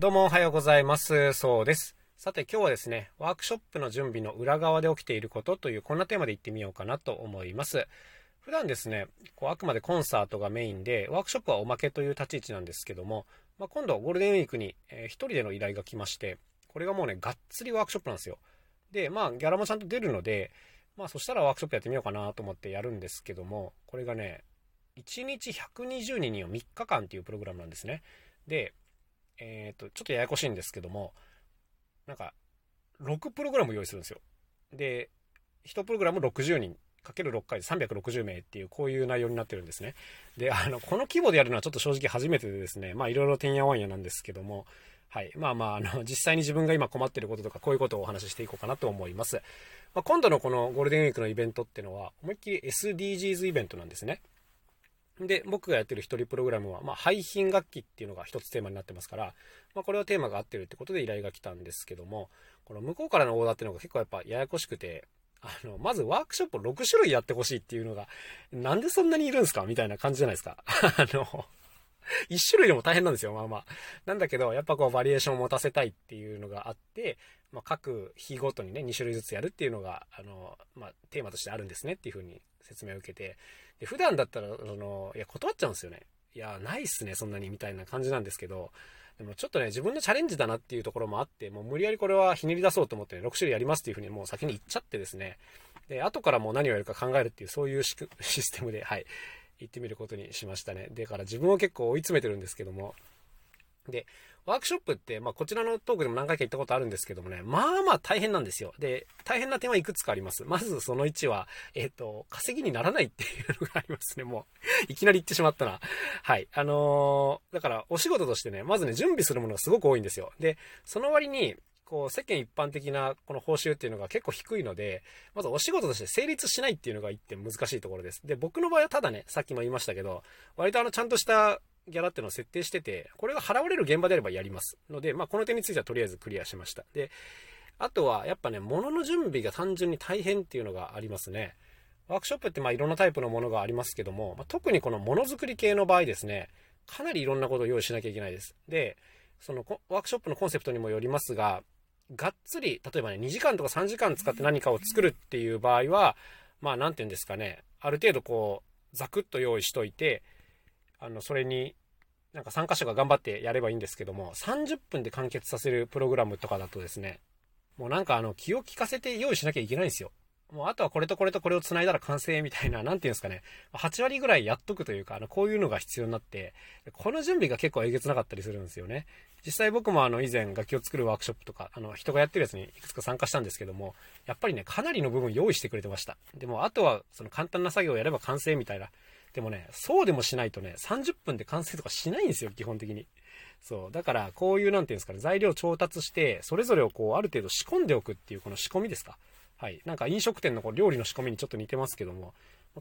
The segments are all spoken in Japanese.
どうもおはようございます。そうです。さて今日はですね、ワークショップの準備の裏側で起きていることというこんなテーマでいってみようかなと思います。普段ですね、こうあくまでコンサートがメインで、ワークショップはおまけという立ち位置なんですけども、まあ、今度ゴールデンウィークに、えー人での依頼が来まして、これがもうね、がっつりワークショップなんですよ。で、まあ、ギャラもちゃんと出るので、まあ、そしたらワークショップやってみようかなと思ってやるんですけども、これがね、1日120人には3日間っていうプログラムなんですね。で、えっ、と、ちょっとややこしいんですけども、なんか、6プログラム用意するんですよ。で、1プログラム60人、かける6回で360名っていう、こういう内容になってるんですね。で、あの、この規模でやるのはちょっと正直初めてでですね、まあいろいろてんやわんやなんですけども、はい。まあまあ、あの、実際に自分が今困ってることとか、こういうことをお話ししていこうかなと思います。まあ、今度のこのゴールデンウィークのイベントっていうのは、思いっきり SDGs イベントなんですね。で、僕がやってる一人プログラムは、まあ、配品楽器っていうのが一つテーマになってますから、まあ、これはテーマが合ってるってことで依頼が来たんですけども、この向こうからのオーダーっていうのが結構やっぱややこしくて、あの、まずワークショップを6種類やってほしいっていうのが、なんでそんなにいるんすかみたいな感じじゃないですか。あの、一種類でも大変なんですよ、まあまあ。なんだけど、やっぱこうバリエーションを持たせたいっていうのがあって、まあ、各日ごとにね、2種類ずつやるっていうのが、あの、まあ、テーマとしてあるんですねっていうふうに説明を受けて、で普段だったら、あの、いや、断っちゃうんですよね。いや、ないっすね、そんなに、みたいな感じなんですけど、でもちょっとね、自分のチャレンジだなっていうところもあって、もう無理やりこれはひねり出そうと思って、ね、6種類やりますっていうふうにもう先に言っちゃってですね、で、後からもう何をやるか考えるっていう、そういう システムで、はい、行ってみることにしましたね。だから自分を結構追い詰めてるんですけども、で、ワークショップって、まあ、こちらのトークでも何回か言ったことあるんですけどもね、まあまあ大変なんですよ。で、大変な点はいくつかあります。まずその1は、えっ、と、稼ぎにならないっていうのがありますね、もう。いきなり言ってしまったな。はい。あのーだから、お仕事としてね、まずね、準備するものがすごく多いんですよ。で、その割に、こう、世間一般的なこの報酬っていうのが結構低いので、まずお仕事として成立しないっていうのが一点難しいところです。で、僕の場合はただね、さっきも言いましたけど、割とあの、ちゃんとしたギャラっていうのを設定してて、これが払われる現場であればやります。ので、まあ、この点についてはとりあえずクリアしました。で、あとは、やっぱね、物の準備が単純に大変っていうのがありますね。ワークショップってまあいろんなタイプのものがありますけども、まあ、特にこのものづくり系の場合ですね、かなりいろんなことを用意しなきゃいけないです。で、そのワークショップのコンセプトにもよりますが、がっつり、例えばね、2時間とか3時間使って何かを作るっていう場合は、まあ、なんて言うんですかね、ある程度こう、ザクッと用意しといて、あの、それに、なんか参加者が頑張ってやればいいんですけども、30分で完結させるプログラムとかだとですね、もうなんかあの、気を利かせて用意しなきゃいけないんですよ。もうあとはこれとこれとこれを繋いだら完成みたいな、なんていうんですかね。8割ぐらいやっとくというか、あの、こういうのが必要になって、この準備が結構えげつなかったりするんですよね。実際僕もあの、以前楽器を作るワークショップとか、あの、人がやってるやつにいくつか参加したんですけども、やっぱりね、かなりの部分用意してくれてました。でも、あとはその簡単な作業をやれば完成みたいな。でもね、そうでもしないとね、30分で完成とかしないんですよ、基本的に。そう。だから、こういう、なんていうんですかね、材料調達して、それぞれをこう、ある程度仕込んでおくっていう、この仕込みですか。はい。なんか飲食店のこう料理の仕込みにちょっと似てますけども、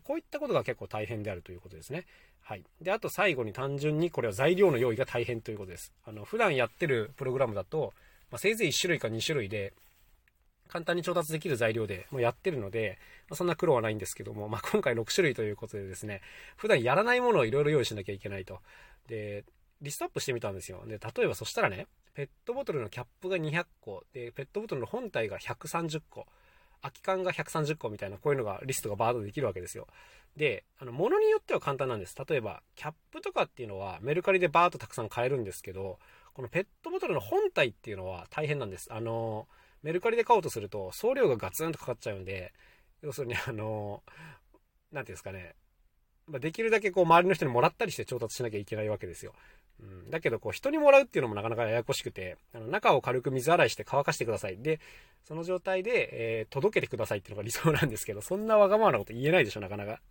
こういったことが結構大変であるということですね。はい。で、あと最後に単純にこれは材料の用意が大変ということです。あの、普段やってるプログラムだと、まあ、せいぜい1種類か2種類で、簡単に調達できる材料でもうやってるので、まあ、そんな苦労はないんですけども、まあ、今回6種類ということでですね、普段やらないものをいろいろ用意しなきゃいけないと。で、リストアップしてみたんですよ。で、例えばそしたらね、ペットボトルのキャップが200個、で、ペットボトルの本体が130個、空き缶が130個みたいな、こういうのが、リストがバーッとできるわけですよ。で、あの、物によっては簡単なんです。例えば、キャップとかっていうのは、メルカリでバーッとたくさん買えるんですけど、このペットボトルの本体っていうのは大変なんです。あの、メルカリで買おうとすると、送料がガツンとかかっちゃうんで、要するに、あの、なんていうんですかね、ま、できるだけこう周りの人にもらったりして調達しなきゃいけないわけですよ。うん、だけどこう人にもらうっていうのもなかなかややこしくて、あの中を軽く水洗いして乾かしてください。で、その状態で、えー届けてくださいっていうのが理想なんですけど、そんなわがままなこと言えないでしょ、なかなか。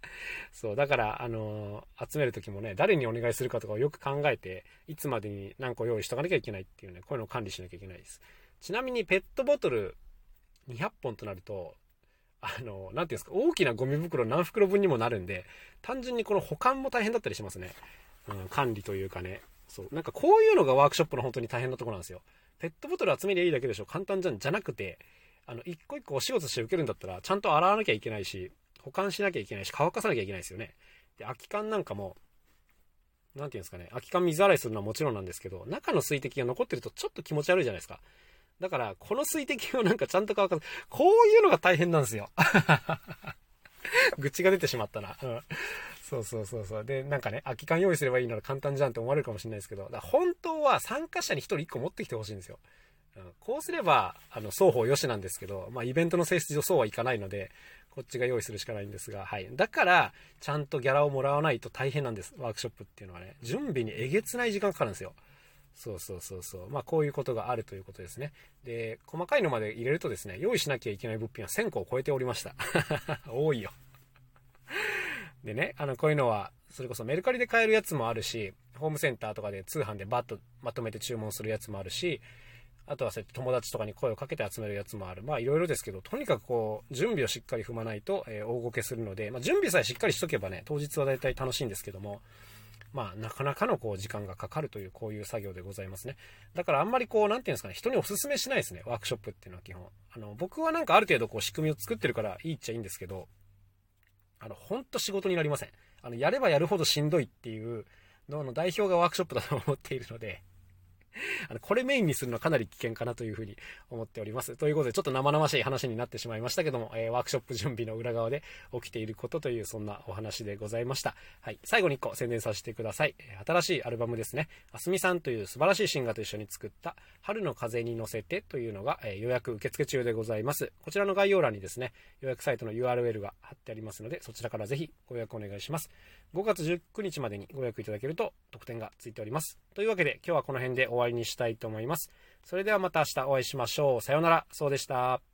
そう、だから、あのー集めるときもね、誰にお願いするかとかをよく考えて、いつまでに何個用意しとかなきゃいけないっていうね、こういうのを管理しなきゃいけないです。ちなみにペットボトル200本となると、あの、なんていうんですか、大きなゴミ袋何袋分にもなるんで、単純にこの保管も大変だったりしますね。うん、管理というかね。そう。なんかこういうのがワークショップの本当に大変なとこなんですよ。ペットボトル集めりゃいいだけでしょ。簡単じゃん。じゃなくて、あの、一個一個お仕事して受けるんだったら、ちゃんと洗わなきゃいけないし、保管しなきゃいけないし、乾かさなきゃいけないですよね。で、空き缶なんかも、なんていうんですかね、空き缶水洗いするのはもちろんなんですけど、中の水滴が残ってるとちょっと気持ち悪いじゃないですか。だから、この水滴をなんかちゃんと乾かす。こういうのが大変なんですよ。愚痴が出てしまったな。うん。そうそうそうそう。で、なんかね、空き缶用意すればいいなら簡単じゃんって思われるかもしれないですけど、だ本当は参加者に1人1個持ってきてほしいんですよ。うん、こうすれば、あの、双方よしなんですけど、まあ、イベントの性質上そうはいかないので、こっちが用意するしかないんですが、はい。だから、ちゃんとギャラをもらわないと大変なんです。ワークショップっていうのはね。準備にえげつない時間かかるんですよ。そうそうそうそう。まあ、こういうことがあるということですね。で、細かいのまで入れるとですね、用意しなきゃいけない物品は1000個を超えておりました。多いよ。でね、あの、こういうのは、それこそメルカリで買えるやつもあるし、ホームセンターとかで通販でバッとまとめて注文するやつもあるし、あとはそうやって友達とかに声をかけて集めるやつもある。まあいろいろですけど、とにかくこう、準備をしっかり踏まないと、えー、大ごけするので、まあ準備さえしっかりしとけばね、当日は大体楽しいんですけども、まあなかなかのこう時間がかかるというこういう作業でございますね。だからあんまりこう、なんていうんですかね、人にお勧めしないですね、ワークショップっていうのは基本。あの、僕はなんかある程度こう仕組みを作ってるからいいっちゃいいんですけど、あの、ほんと仕事になりません。あの、やればやるほどしんどいっていうのの代表がワークショップだと思っているので、あの、これメインにするのはかなり危険かなというふうに思っております。ということで、ちょっと生々しい話になってしまいましたけども、えー、ワークショップ準備の裏側で起きていることという、そんなお話でございました。はい。最後に1個宣伝させてください。新しいアルバムですね。あすみさんという素晴らしいシンガーと一緒に作った、春の風に乗せてというのが、えー、予約受付中でございます。こちらの概要欄にですね、予約サイトの URL が貼ってありますので、そちらからぜひご予約お願いします。5月19日までにご予約いただけると特典がついております。というわけで今日はこの辺で終わりわりにしたいと思います。それではまた明日お会いしましょう。さようなら。そうでした。